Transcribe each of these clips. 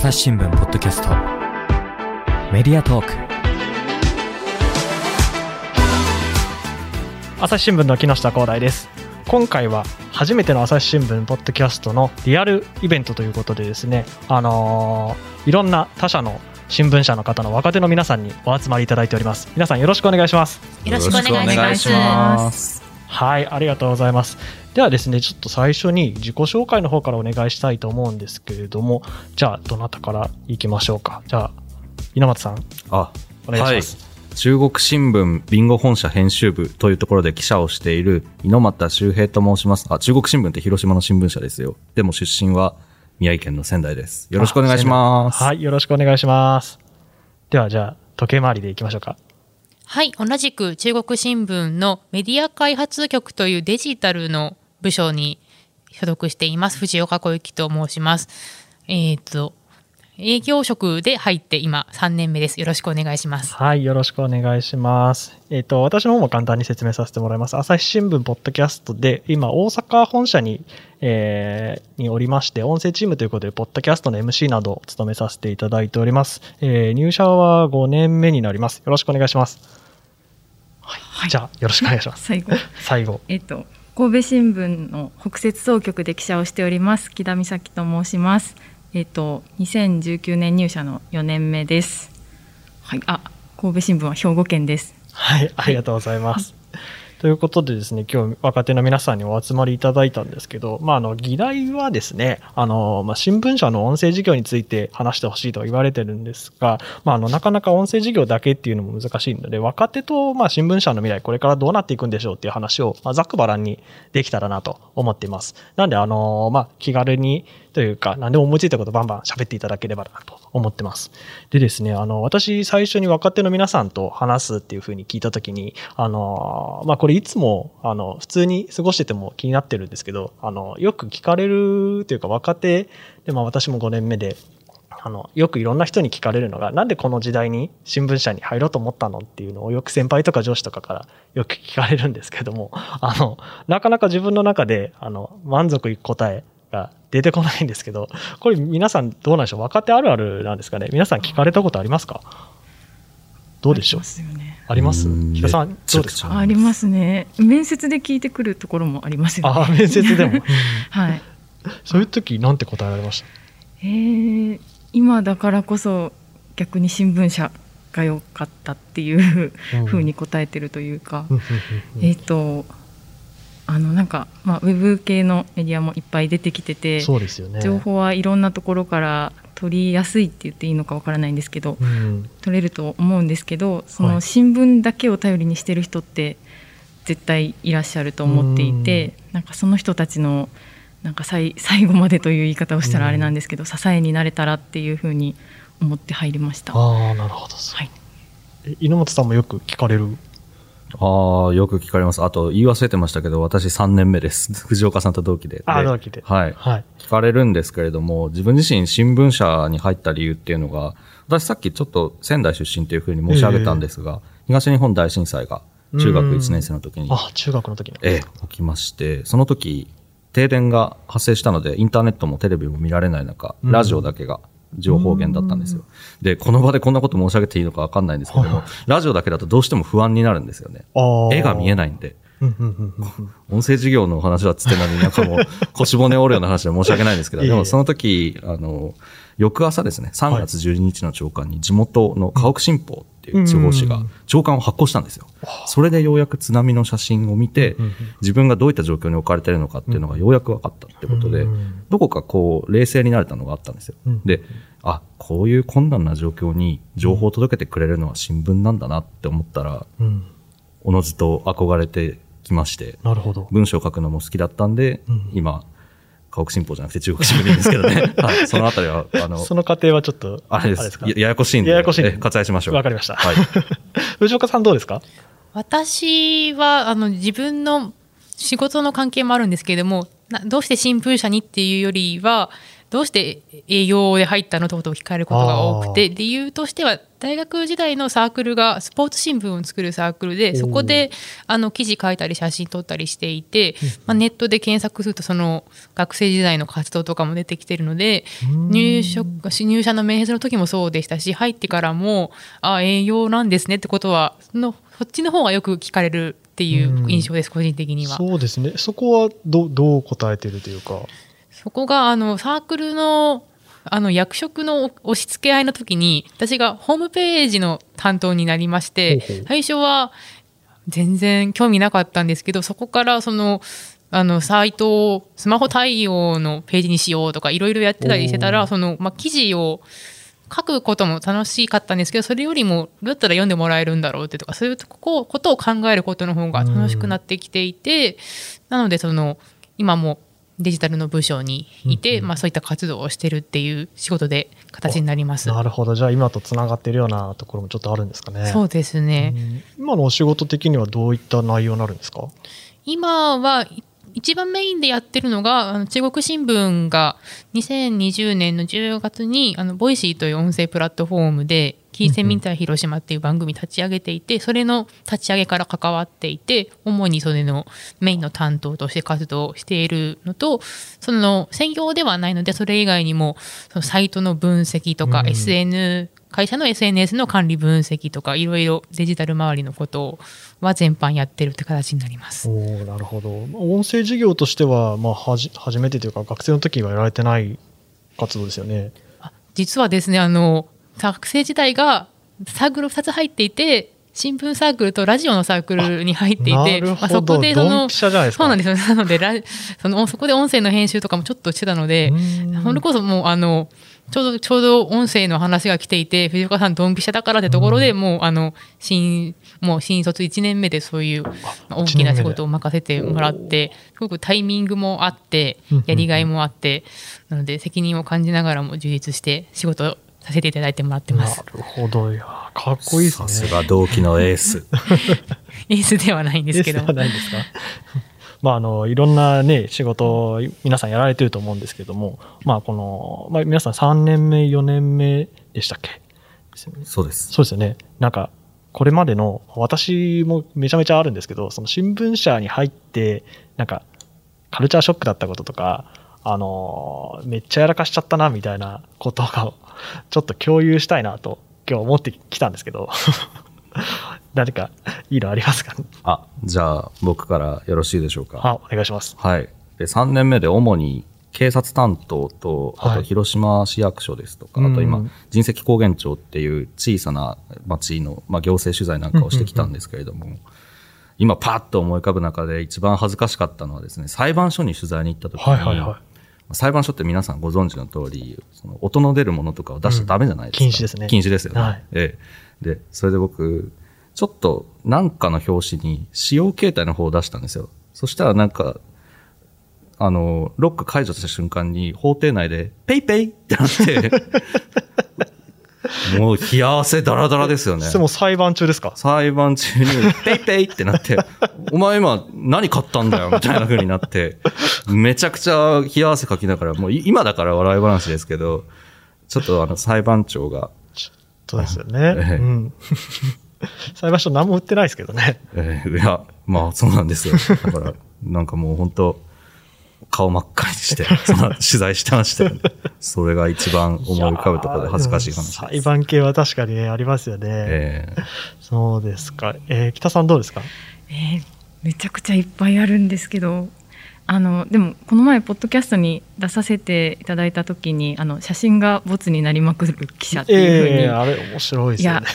朝日新聞ポッドキャスト。メディアトーク。朝日新聞の木下光大です。今回は初めての朝日新聞ポッドキャストのリアルイベントということでですねあのーいろんな他社の新聞社の方の若手の皆さんにお集まりいただいております。皆さんよろしくお願いします。よろしくお願いします。はいありがとうございますではですねちょっと最初に自己紹介の方からお願いしたいと思うんですけれどもじゃあどなたからいきましょうかじゃあ稲松さんあ、お願いします、はい。中国新聞ビンゴ本社編集部というところで記者をしている猪俣修平と申します。あ、中国新聞って広島の新聞社ですよ。でも出身は宮城県の仙台です。よろしくお願いします。はいよろしくお願いしますではじゃあ時計回りでいきましょうかはい、同じく中国新聞のメディア開発局というデジタルの部署に所属しています。藤岡小雪と申します。えっ、と、営業職で入って今3年目です。よろしくお願いします。はい、よろしくお願いします。えっ、と、私の方も簡単に説明させてもらいます。朝日新聞ポッドキャストで、今、大阪本社に、えーにおりまして、音声チームということで、ポッドキャストの MC などを務めさせていただいております。えー入社は5年目になります。よろしくお願いします。はい。じゃあ、よろしくお願いします。最後、最後。えっと、神戸新聞の北摂総局で記者をしております木田美咲と申します。えっと、2019年入社の4年目です。はい、あ、神戸新聞は兵庫県です。はい、ありがとうございます。ということでですね、今日若手の皆さんにお集まりいただいたんですけど、まあ、あの、議題はですね、あの、まあ、新聞社の音声事業について話してほしいと言われてるんですが、まあ、あの、なかなか音声事業だけっていうのも難しいので、若手と、まあ、新聞社の未来、これからどうなっていくんでしょうっていう話を、まあ、ざっくばらんにできたらなと思っています。なんで、あの、まあ、気軽にというか、何でも思いついたことバンバン喋っていただければなと思ってます。でですね、あの、私最初に若手の皆さんと話すっていうふうに聞いたときに、あの、まあ、これいつも、あの、普通に過ごしてても気になってるんですけど、あの、よく聞かれるというか若手で、まあ、私も5年目で、あの、よくいろんな人に聞かれるのが、なんでこの時代に新聞社に入ろうと思ったのっていうのをよく先輩とか上司とかからよく聞かれるんですけども、あの、なかなか自分の中で、あの、満足いく答えが出てこないんですけど、これ皆さんどうなんでしょう？若手あるあるなんですかね？皆さん聞かれたことありますか？どうでしょう？ありますよね。あります？うん。木田さんどうですか？ありますね。面接で聞いてくるところもありますよね。あ、面接でも。はい。そういう時なんて答えられました？えー、今だからこそ逆に新聞社が良かったっていううんふうに答えてるというか、うんえっ、とあのなんか、まあ、ウェブ系のメディアもいっぱい出てきてて、そうですよね。情報はいろんなところから取りやすいって言っていいのかわからないんですけど、うん取れると思うんですけどそはいの新聞だけを頼りにしてる人って絶対いらっしゃると思っていてなんかその人たちのなんか最 最後までという言い方をしたらあれなんですけど支えになれたらっていうふうに思って入りました。ああ、なるほど。はいえ猪本さんもよく聞かれる？ああ、よく聞かれます。あと、言い忘れてましたけど、私3年目です。藤岡さんと同期で。あ、で同期で。はい。はい。聞かれるんですけれども、自分自身新聞社に入った理由っていうのが、私さっきちょっと仙台出身というふうに申し上げたんですが、東日本大震災が中学1年生の時に、あ、中学の時の。ええ、起きまして、その時、停電が発生したので、インターネットもテレビも見られない中、うんラジオだけが情報源だったんですよ。で、この場でこんなこと申し上げていいのかわかんないんですけども、ラジオだけだとどうしても不安になるんですよね。絵が見えい。ないんで。音声事業のお話はつってなのになんかもう腰骨折るような話は申し訳ないんですけど、でもその時、あの、翌朝ですね、3月12日の朝刊に地元の家屋新報っていう地方紙がうん朝刊を発行したんですよ。それでようやく津波の写真を見て自分がどういった状況に置かれているのかっていうのがようやく分かったってことでうん、どこかこう冷静になれたのがあったんですようん。で、あ、こういう困難な状況に情報を届けてくれるのは新聞なんだなって思ったら、うん。おのずと憧れてきまして。文章を書くのも好きだったんで、うん今、家屋新報じゃなくて中国新聞でいいんですけどね。はい。そのあたりは、あの、その過程はちょっと、あれですか？や。ややこしいんで、ややこしいんでえ割愛しましょう。わかりました。はい。藤岡さんどうですか？私はあの自分の仕事の関係もあるんですけれどもなどうして新聞社にっていうよりはどうして営業で入ったのってことを聞かれることが多くて理由としては大学時代のサークルがスポーツ新聞を作るサークルでそこであの記事書いたり写真撮ったりしていて、まあ、ネットで検索するとその学生時代の活動とかも出てきてるので入職入社の面接の時もそうでしたし入ってからもあ営業なんですねってことはそのそっちの方がよく聞かれるっていう印象です、個人的には。そうですね。そこはどどう答えてるというか。そこがあのサークルのあの役職の押し付け合いの時に私がホームページの担当になりまして最初は全然興味なかったんですけどそこからそのあのサイトをスマホ対応のページにしようとかいろいろやってたりしてたらその、まあ、記事を書くことも楽しかったんですけどそれよりもどうやったら読んでもらえるんだろうってとかそういうこことを考えることの方が楽しくなってきていてなのでその今もデジタルの部署にいて、うんうんまあ、そういった活動をしてるっていう仕事で形になります。なるほど。じゃあ今とつながってるようなところもちょっとあるんですかね。そうですね、うん今のお仕事的にはどういった内容になるんですか？今はい一番メインでやってるのがあの中国新聞が2020年の10月にあの Voicy という音声プラットフォームで「聞いてみんさい広島」っていう番組立ち上げていてそれの立ち上げから関わっていて主にそれのメインの担当として活動しているのとその専業ではないのでそれ以外にもそのサイトの分析とか、うん SN 会社の SNS の管理分析とかいろいろデジタル周りのことは全般やってるって形になります。おおなるほど。音声事業としては、まあ、はじ初めてというか、学生の時はやられてない活動ですよね。あ実はですねあの学生時代がサークル2つ入っていて新聞サークルとラジオのサークルに入っていなてるほど。そこでそのドンピシャじゃないですか。そうなんですよ。なのでラ そのそこで音声の編集とかもちょっとしてたのでうん。それこそもうあのちょうどちょうど音声の話が来ていて藤岡さんドンピシャだからってところで、もうあの新もう新卒1年目でそういう大きな仕事を任せてもらってすごくタイミングもあってうんうんうん。やりがいもあってなので責任を感じながらも充実して仕事をさせていただいてもらってまなす。るほど。いや、かっこいいですね。さすが同期のエース。エースではないんですけどエースではないんですか？まあ、あの、いろんなね、仕事を皆さんやられてると思うんですけども、まあ、この、まあ、皆さん3年目、4年目でしたっけ？そうです。そうですよね。なんか、これまでの、私もめちゃめちゃあるんですけど、その新聞社に入って、なんか、カルチャーショックだったこととか、あの、めっちゃやらかしちゃったな、みたいなことが、ちょっと共有したいなと、今日思ってきたんですけど、誰かいいのありますか？あ、じゃあ僕からよろしいでしょうか。あ、お願いします。はい。で、3年目で主に警察担当と、あはいと広島市役所ですとか、うんあと今、神石高原町っていう小さな町の、まあ、行政取材なんかをしてきたんですけれども、今パッと思い浮かぶ中で一番恥ずかしかったのはですね、裁判所に取材に行った時に、はいはいはい。裁判所って皆さんご存知の通り、その音の出るものとかを出しちゃダメじゃないですか。うん禁止ですね禁止ですよね。はいええ。で、それで僕、ちょっとなんかの表紙に使用形態の方を出したんですよ。そしたらなんか、あの、ロック解除した瞬間に法廷内で、ペイペイってなって、もう冷や汗ダラダラですよね。それも裁判中ですか？裁判中に、ペイペイってなって、お前今何買ったんだよ？みたいな風になって、めちゃくちゃ冷や汗かきながら、もうい今だから笑い話ですけど、ちょっとあの裁判長が、そうですよね。ええうん。裁判所何も売ってないですけどね。えーいや、まあそうなんですよ。だから、なんかもう本当顔真っ赤にして、その取材してましたよね。それが一番思い浮かぶところで恥ずかしい話です。裁判系は確かにね、ありますよね。えーそうですか。えー北さんどうですか？えーめちゃくちゃいっぱいあるんですけどあのでもこの前ポッドキャストに出させていただいた時にあの写真がボツになりまくる記者っていうふうに、ええあれ面白いですよね。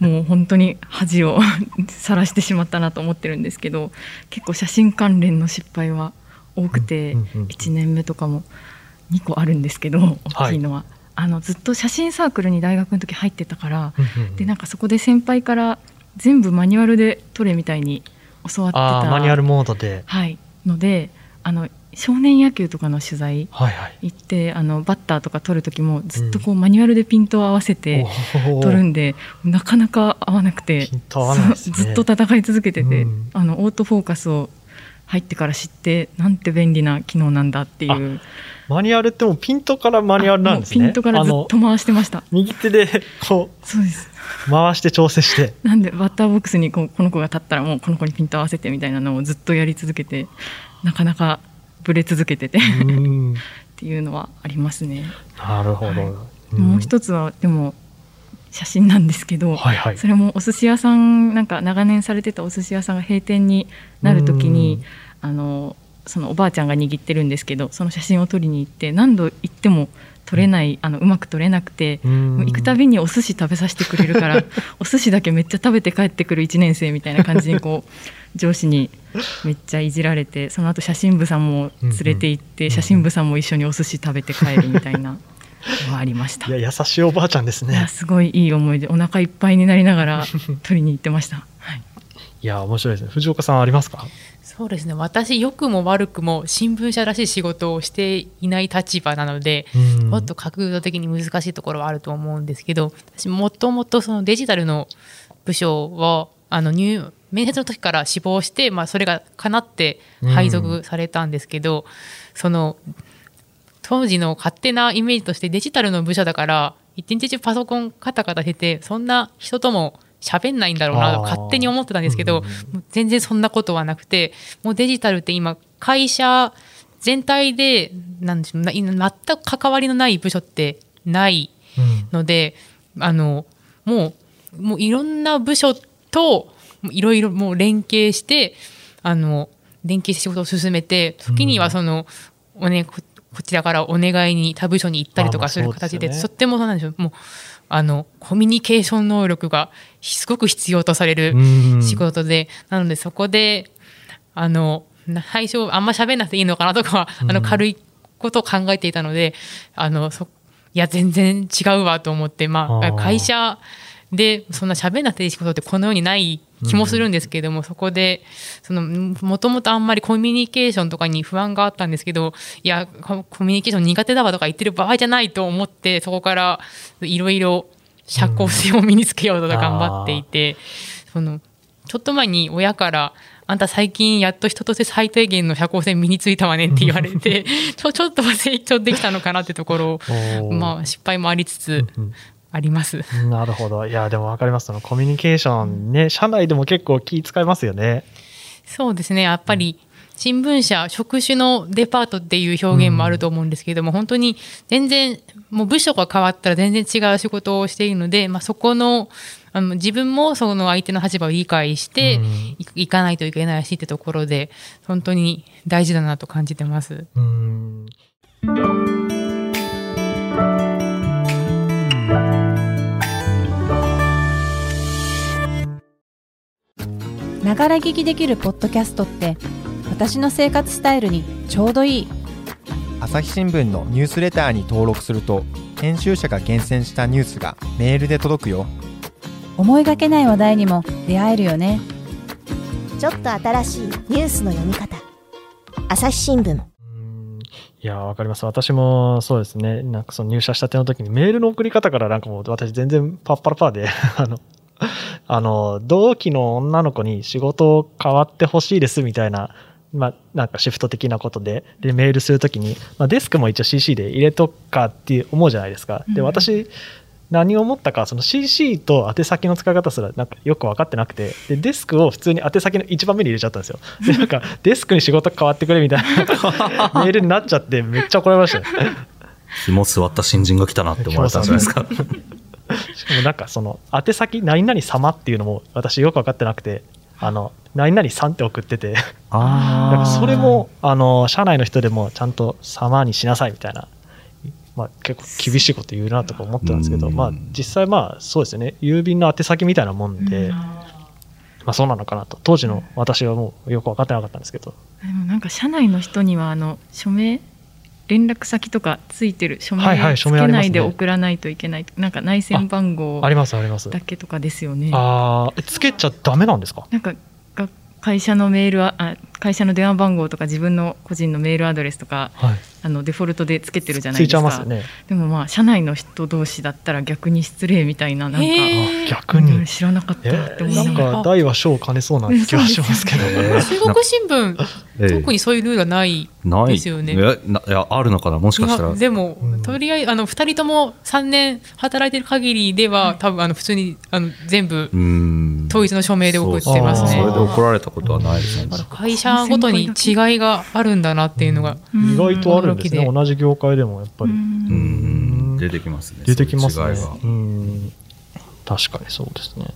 もう本当に恥を晒してしまったなと思ってるんですけど結構写真関連の失敗は多くて、うんうんうんうん1年目とかも2個あるんですけど大きいのは、あのずっと写真サークルに大学の時入ってたから、でなんかそこで先輩から全部マニュアルで撮れみたいに教わってたマニュアルモードで。はい、のであの少年野球とかの取材はいはい。行ってあのバッターとか撮る時もずっとこうマニュアルでピントを合わせて撮るんで、なかなか合わなくて。ね。ずっと戦い続けてて、うん。あのオートフォーカスを入ってから知ってなんて便利な機能なんだっていうマニュアルってもうピントからマニュアルなんですね。ピントからずっと回してました右手でこそうですう回して調整して。なんでバッターボックスにこうこの子が立ったらもうこの子にピント合わせてみたいなのをずっとやり続けてなかなかブレ続けてて っうんていうのはありますね。なるほど。はいうんもう一つはでも写真なんですけど、はいはい。それもお寿司屋さんなんか長年されてたお寿司屋さんが閉店になる時にあのそのおばあちゃんが握ってるんですけどその写真を撮りに行って何度行っても撮れない、あのうまく撮れなくて、行くたびにお寿司食べさせてくれるから お寿司だけめっちゃ食べて帰ってくる1年生みたいな感じにこう上司にめっちゃいじられてその後写真部さんも連れて行って、写真部さんも一緒にお寿司食べて帰るみたいなのがありました。いや、優しいおばあちゃんですいやね。すごいいい思い出お腹いっぱいになりながら 取りに行ってました。はい、いや、面白いですね。藤岡さんありますか？そうですね私良くも悪くも新聞社らしい仕事をしていない立場なので、うんもっと角度的に難しいところはあると思うんですけど私もともとそのデジタルの部署をあの入面接の時から志望して、まあ、それが叶って配属されたんですけど、その当時の勝手なイメージとしてデジタルの部署だから一日中パソコンカタカタしててそんな人とも喋んないんだろうなと勝手に思ってたんですけど、うん全然そんなことはなくてもうデジタルって今会社全体でなんでしょうな全く関わりのない部署ってないうん。のであのもうもういろんな部署といろいろもう連携してあの連携して仕事を進めて時にはその、おねここちらからお願いに他部署に行ったりとかする形で,、とってもそうなんでしょうもうあのコミュニケーション能力がすごく必要とされるうん仕事で、なのでそこであのな最初あんま喋んなくていいのかなとかは、あの軽いことを考えていたのであのそいや全然違うわと思って、まあ、会社でそんな喋んなくていい仕事ってこの世にない気もするんですけれども、そこでそのもともとあんまりコミュニケーションとかに不安があったんですけどいやココミュニケーション苦手だわとか言ってる場合じゃないと思ってそこからいろいろ社交性を身につけようと頑張っていて、そのちょっと前に親からあんた最近やっと人として最低限の社交性身についたわねって言われて ちょちょっとは成長できたのかなってところまあ失敗もありつつうんあります。なるほど。いや、でも分かります。そのコミュニケーションね、社内でも結構気使いますよね。そうですねやっぱり新聞社職種のデパートっていう表現もあると思うんですけれども、本当に全然もう部署が変わったら全然違う仕事をしているので、まあ、そこのあの自分もその相手の立場を理解していかないといけないしってところで本当に大事だなと感じてます。うん。ながら聞きできるポッドキャストって私の生活スタイルにちょうどいい。朝日新聞のニュースレターに登録すると編集者が厳選したニュースがメールで届くよ。思いがけない話題にも出会えるよね。ちょっと新しいニュースの読み方。朝日新聞。うんいや、わかります。私もそうですね。なんかその入社したての時にメールの送り方からなんかもう私全然パッパラパーで、あの、あの、同期の女の子に仕事変わってほしいですみたいな、まあ、なんかシフト的なことで、で、メールするときに、まあ、デスクも一応 CC で入れとくかって思うじゃないですか。で、うん私、何を思ったか、その CC と宛先の使い方すらなんかよく分かってなくて、で、デスクを普通に宛先の一番目に入れちゃったんですよ。で、なんか、デスクに仕事変わってくれみたいな メールになっちゃって、めっちゃ怒られましたよ。紐座った新人が来たなって思われたんじゃないですか。しかもなんかその宛先何々様っていうのも私よく分かってなくてあの何々さんって送ってて。あ なんかそれもあの社内の人でもちゃんと様にしなさいみたいな、まあ、結構厳しいこと言うなとか思ってたんですけど、うん。まあ、実際まあそうですよね。郵便の宛先みたいなもんで、まあ、そうなのかなと。当時の私はもうよく分かってなかったんですけど。でもなんか社内の人にはあの署名連絡先とかついてる署名はいはいつけないで送らないといけない、なんか内線番号ありますあります。だけとかですよね。あーえつけちゃダメなんですか？なんかが会社のメールはあ会社の電話番号とか自分の個人のメールアドレスとかはい。あのデフォルトでつけてるじゃないついちゃですかいますよね。でもまあ社内の人同士だったら逆に失礼みたいななんか、逆に。うん。知らなかったって思いながら。か大は小を兼ねそうな気はしますけど。えー中国新聞、ええ。特にそういうルールはないないですよね。い。やないやあるのかなもしかしたら。でも、うんとりあえずあの2人とも3年働いてる限りでは、多分あの普通にあの全部統一の署名で送ってますね。それで怒られたことはないですね。会社ごとに違いがあるんだなっていうのが、うん。意外とあるんですね。同じ業界でもやっぱり。うん。うん。出てきますね出てきますね。そうん。確かにそうですね。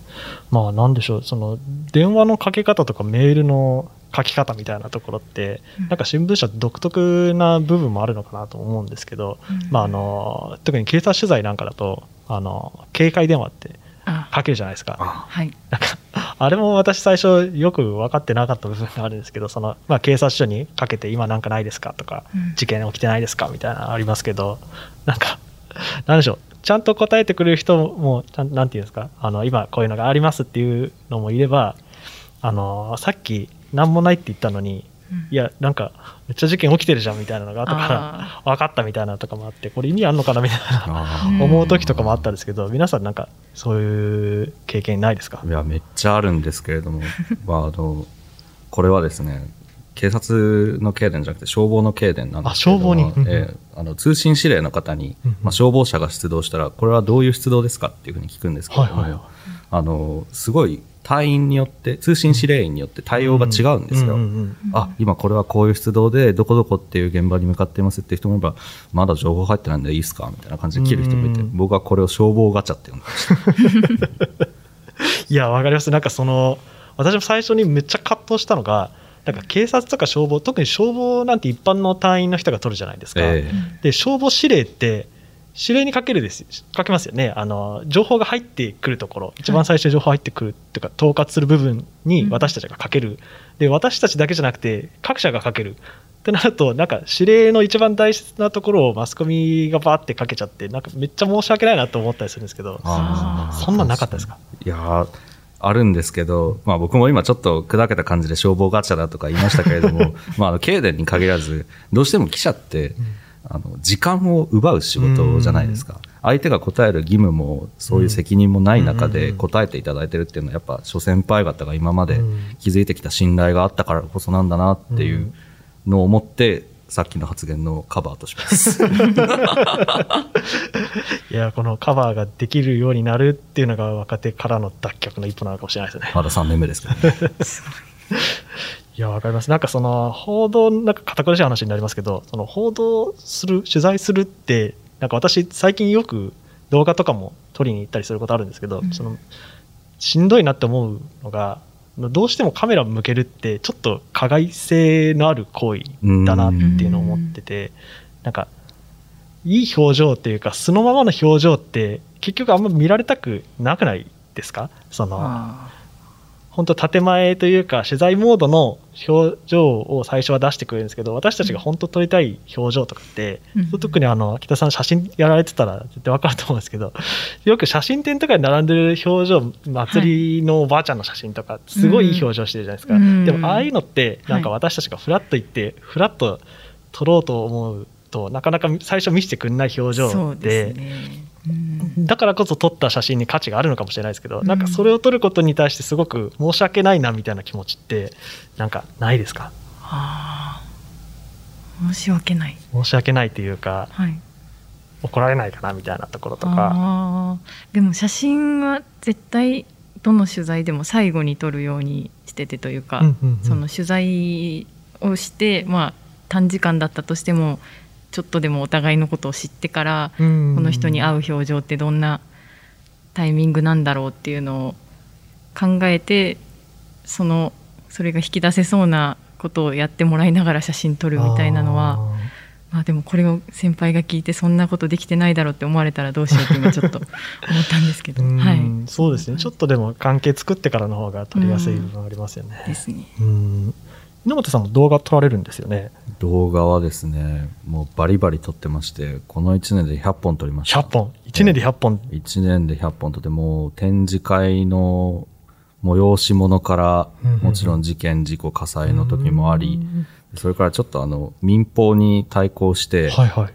まあなんでしょう、その電話のかけ方とかメールの書き方みたいなところって、うん。なんか新聞社独特な部分もあるのかなと思うんですけど、うんまああの、特に警察取材なんかだと、あの、警戒電話ってあかけるじゃないですか。あ。はい。なんか、あれも私最初よく分かってなかった部分があるんですけど、その、まあ警察署にかけて今なんかないですかとか、うん。事件起きてないですかみたいなのありますけど、なんか、なんでしょう、ちゃんと答えてくれる人も、ちゃんなんていうんですか、あの、今こういうのがありますっていうのもいれば、あの、さっき何もないって言ったのに、うんいや、なんか、めっちゃ事件起きてるじゃんみたいなのが後から 分かったみたいなのとかもあって、これ意味あんのかなみたいな 思う時とかもあったんですけど、皆さんなんか、そういう経験ないですか？ーいやめっちゃあるんですけれどもまああのこれはですね警察の警電じゃなくて消防の警電なんですけれどもあ消防に。ええあの通信指令の方にまあ、消防車が出動したらこれはどういう出動ですかっていうふうに聞くんですけれども、はいはい。あのすごい隊員によって通信指令員によって対応が違うんですよ。うんうんうんあ今これはこういう出動でどこどこっていう現場に向かっていますって人もいればまだ情報入ってないんでいいですか？みたいな感じで切る人もいて、うん僕はこれを消防ガチャって呼んでました いや、わかります。なんかその、私も最初にめっちゃ葛藤したのが、なんか警察とか消防、特に消防なんて一般の隊員の人が取るじゃないですか。えで、消防指令って、指令にかけるです、かけますよね。あの、情報が入ってくるところ、一番最初に情報入ってくるっていうか、統括する部分に私たちがかける。で、私たちだけじゃなくて、各社がかける。ってなると、なんか指令の一番大切なところをマスコミがバーってかけちゃって、なんかめっちゃ申し訳ないなと思ったりするんですけど、そんなんなかったですか？いやーあるんですけど、まあ僕も今ちょっと砕けた感じで消防ガチャだとか言いましたけれども、まああの、経電に限らず、どうしても記者って、あの、時間を奪う仕事じゃないですか。相手が答える義務も、そういう責任もない中で答えていただいてるっていうのは、やっぱ諸先輩方が今まで築いてきた信頼があったからこそなんだなっていうのを思って、さっきの発言のカバーとします。いや、このカバーができるようになるっていうのが若手からの脱却の一歩なのかもしれないですね。まだ3年目ですけどね。いや、わかります。なんかその、報道、なんか堅苦しい話になりますけど、その報道する、取材するって、なんか私、最近よく動画とかも撮りに行ったりすることあるんですけど、うん。その、しんどいなって思うのが、どうしてもカメラ向けるって、ちょっと加害性のある行為だなっていうのを思ってて、なんか、いい表情っていうか、素のままの表情って、結局あんま見られたくなくないですか？その、あ本当建前というか取材モードの表情を最初は出してくれるんですけど私たちが本当撮りたい表情とかって、うん。特にあの北さん写真やられてたら絶対わかると思うんですけどよく写真展とかに並んでる表情祭りのおばあちゃんの写真とかすごいいい表情してるじゃないですか、うん。でもああいうのってなんかはい私たちがフラッと行ってフラッと撮ろうと思うとなかなか最初見せてくれない表情でだからこそ撮った写真に価値があるのかもしれないですけど、うんなんかそれを撮ることに対してすごく申し訳ないなみたいな気持ちって、なんかないですか？あー申し訳ない。申し訳ないというか、はい。怒られないかなみたいなところとか。でも写真は絶対どの取材でも最後に撮るようにしててというか、うんうんうんその取材をして、まあ、短時間だったとしてもちょっとでもお互いのことを知ってから、ここの人に会う表情ってどんなタイミングなんだろうっていうのを考えてそのそれが引き出せそうなことをやってもらいながら写真撮るみたいなのはまあでもこれを先輩が聞いてそんなことできてないだろうって思われたらどうしようって今ちょっと思ったんですけど、うんはい、そうですね。ちょっとでも関係作ってからの方が撮りやすい部分ありますよね。ですね。うん。稲本さんも動画撮られるんですよね。動画はですね、もうバリバリ撮ってまして、この1年で100本撮りました。100本。1年で100本。1年で100本撮って、もう展示会の催し物からもちろん事件、事故、火災の時もあり、それからちょっとあの、民放に対抗して、はいはい。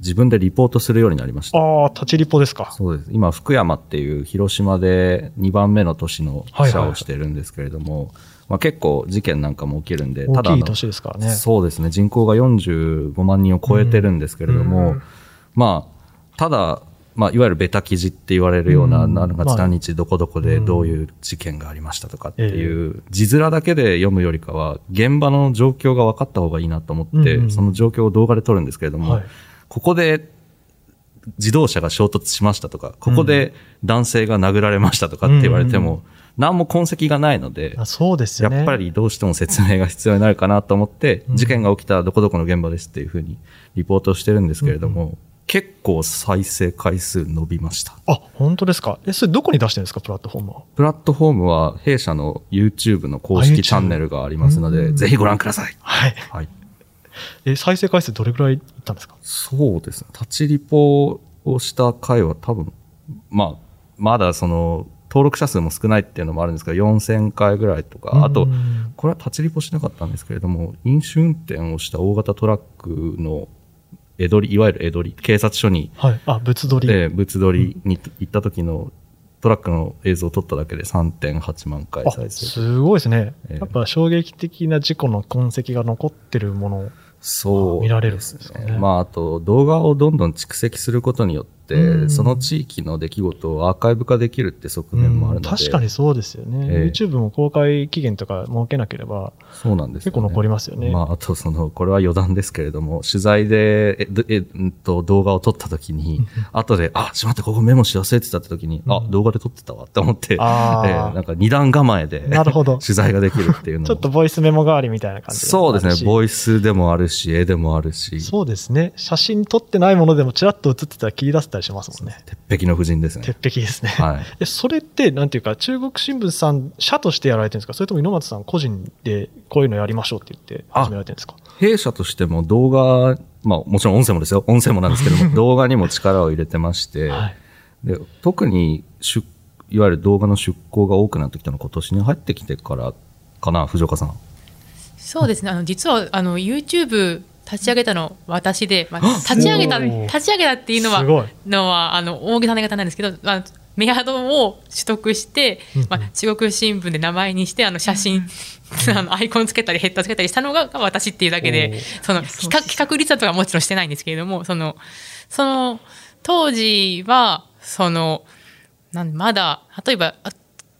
自分でリポートするようになりました。ああ、立ちリポですか。そうです。今、福山っていう広島で2番目の都市の記者はいはいをしてるんですけれども、まあ、結構事件なんかも起きるんで、ただね。そうですね。人口が45万人を超えてるんですけれども、うん。まあ、ただ、まあ、いわゆるベタ記事って言われるような、うん。何月まあ何日どこどこでどういう事件がありましたとかっていう、字面だけで読むよりかは、現場の状況が分かった方がいいなと思って、その状況を動画で撮るんですけれども、はい。ここで自動車が衝突しましたとか、ここで男性が殴られましたとかって言われても、うん何も痕跡がないので、あそうですよね。やっぱりどうしても説明が必要になるかなと思って、うん事件が起きたどこどこの現場ですっていうふうにリポートしてるんですけれども、結構再生回数伸びました。あ、本当ですか？え、それどこに出してるんですか、プラットフォームは？プラットフォームは弊社の YouTube の公式チャンネルがありますので、うんぜひご覧ください。はい。はい。え、再生回数どれくらいいったんですか？そうですね。立ちリポをした回は多分、まあ、まだその、登録者数も少ないっていうのもあるんですけど、4000回ぐらいとか、あとう、んこれは立ちリポしなかったんですけれども、飲酒運転をした大型トラックの江取り、いわゆる江取り、警察署に、はい。あ、物撮り。えー物撮りに行った時のトラックの映像を撮っただけで3.8万回あ再生。すごいですね。ええやっぱ衝撃的な事故の痕跡が残ってるものそう、見られるんですかねまあ、あと、動画をどんどん蓄積することによって、うん。その地域の出来事をアーカイブ化できるって側面もあるので、確かにそうですよね、ええ。YouTube も公開期限とか設けなければ、そうなんですよ、ね。結構残りますよね。まあ、あと、その、これは余談ですけれども、取材で、え、どえ、んと、動画を撮った時に、後で、あ、しまって、ここメモし忘れてたって時に、あ、動画で撮ってたわって思って、えあー。ーなんか二段構えで、なるほど。取材ができるっていうのちょっとボイスメモ代わりみたいな感じそうですね。ボイイスでもあるし、絵でもあるし、そうですね。写真撮ってないものでもちらっと写ってたら切り出せたりしますもんね。鉄壁の夫人ですね。鉄壁ですね。はい。えそれって、なんていうか、中国新聞さん、社としてやられてるんですか？それとも猪松さん個人でこういうのやりましょうって言って始められてるんですか？弊社としても動画、まあもちろん音声もですよ。音声もなんですけども、動画にも力を入れてまして、はい。で特に出、いわゆる動画の出稿が多くなってきたのは今年に入ってきてからかな、藤岡さん。そうですねあの実はあの YouTube 立ち上げたの私で、まあ、立ち上げた立ち上げたっていうのはのはあの大げさな言い方なんですけど、まあ、メアドを取得して、まあ、中国新聞で名前にしてあの写真、あのアイコンつけたりヘッダーつけたりしたのが私っていうだけおでー。その企画企画立案とかはもちろんしてないんですけれどもそのその当時はそのなんまだ例えばあ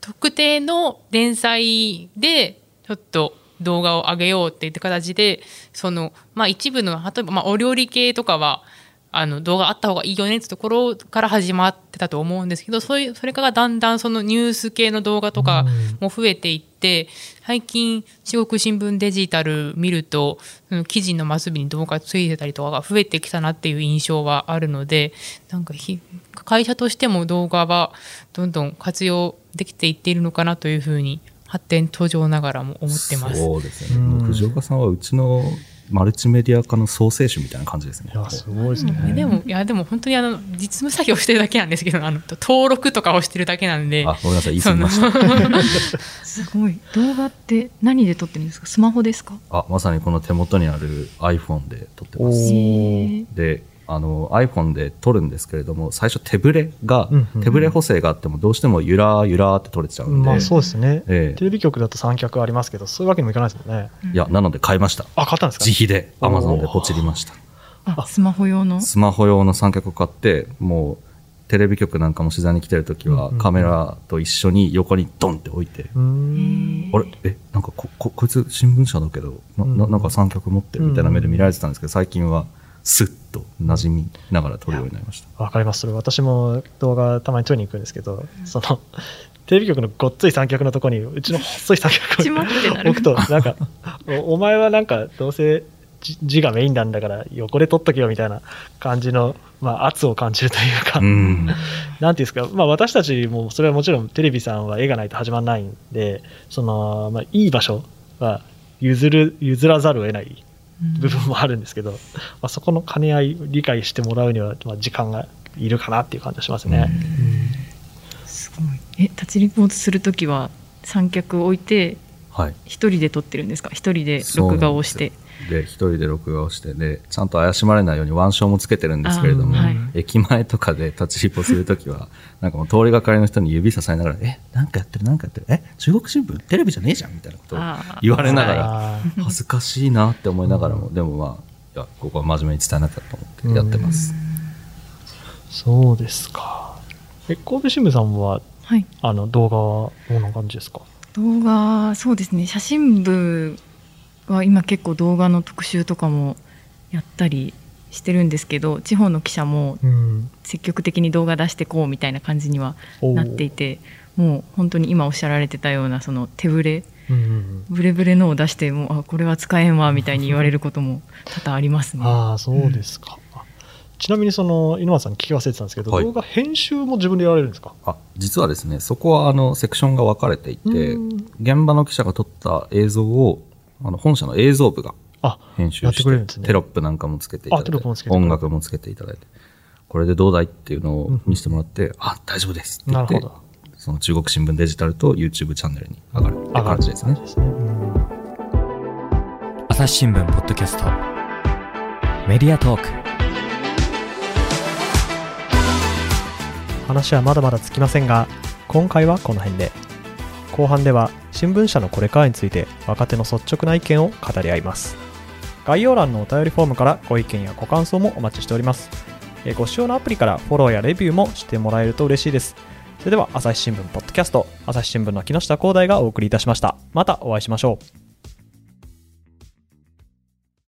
特定の連載でちょっと動画を上げようっていった形でその、まあ、一部の例えば、まあ、お料理系とかはあの動画あった方がいいよねってところから始まってたと思うんですけどそういうそれからだんだんそのニュース系の動画とかも増えていって最近中国新聞デジタル見るとその記事のマスに動画ついてたりとかが増えてきたなっていう印象はあるのでなんかひ会社としても動画はどんどん活用できていっているのかなというふうに発展途上ながらも思ってます。そうですね。うん藤岡さんはうちのマルチメディア化の創生主みたいな感じですね。いや、すごいですね。うんでもいやでも本当にあの実務作業してるだけなんですけどあの登録とかをしてるだけなんであ、ごめんなさい、言い過ぎました。すごい動画って何で撮ってるんですか？スマホですか？あ、まさにこの手元にある iPhone で撮ってます。で、あの iPhone で撮るんですけれども、最初手ぶれが、うんうんうん。手ぶれ補正があってもどうしてもゆらゆらって撮れちゃうんで、まあそうですね、ええ。テレビ局だと三脚ありますけど、そういうわけにもいかないですもんね。いや、なので買いました。あ、買ったんですか？自費で Amazon でポチりました。あスマホ用の？スマホ用の三脚を買って、もうテレビ局なんかも取材に来てるときはうんうんうん。カメラと一緒に横にドンって置いて。あれ？え、なんかこ、こ、こいつ新聞社だけど、な、ななんか三脚持ってるみたいな目で見られてたんですけど、最近はスッと馴染みながら撮るようになりました。わかります。それ私も動画たまに撮りに行くんですけど、その、テレビ局のごっつい三脚のとこに、うちの細い三脚を置くと、なんか、おお前はなんか、どうせ字字がメインなんだから、横で撮っとけよみたいな感じの、まあ、圧を感じるというか、うん。なんていうんですか、まあ、私たちも、それはもちろんテレビさんは絵がないと始まらないんで、その、まあ、いい場所は譲る、譲らざるを得ない部分もあるんですけど、まあ、そこの兼ね合い、理解してもらうには、まあ、時間がいるかなっていう感じがしますね。すごい。え立ちリポートするときは三脚を置いてはい。一人で撮ってるんですか？一人で録画をしてで、一人で録画をして、で、ちゃんと怪しまれないように腕章もつけてるんですけれども、はい。駅前とかで立ちリポするときは、なんかもう通りがかりの人に指さされながら、え、なんかやってる、なんかやってる、え、中国新聞テレビじゃねえじゃんみたいなことを言われながら、あ恥ずかしいなって思いながらも、でもまあ、いや、ここは真面目に伝えなきゃと思ってやってます。ーそうですか。え、神戸新聞さんは、はい。あの、動画はどんな感じですか？動画そうですね写真部は今結構動画の特集とかもやったりしてるんですけど地方の記者もうん。積極的に動画出してこうみたいな感じにはなっていてもう本当に今おっしゃられてたようなその手ぶれうんうんブレブレのを出してもうあこれは使えんわみたいに言われることも多々ありますね。ああ、そうですか。ちなみにその、井上さんに聞き忘れてたんですけど、はい動画編集も自分でやられるんですか？あ、実はですね、そこはあの、セクションが分かれていてうん、現場の記者が撮った映像を、あの、本社の映像部があ、編集してね。テロップなんかもつけていただいて音楽もつけていただいてこれでどうだいっていうのを見せてもらって、あ大丈夫ですって言ってなるほど。その中国新聞デジタルと YouTube チャンネルに上がるって感じですね。ですね。うん。朝日新聞ポッドキャストメディアトーク。話はまだまだつきませんが今回はこの辺で後半では新聞社のこれからについて若手の率直な意見を語り合います。概要欄のお便りフォームからご意見やご感想もお待ちしております。えご使用のアプリからフォローやレビューもしてもらえると嬉しいです。それでは朝日新聞ポッドキャスト朝日新聞の木下光大がお送りいたしました。またお会いしましょう。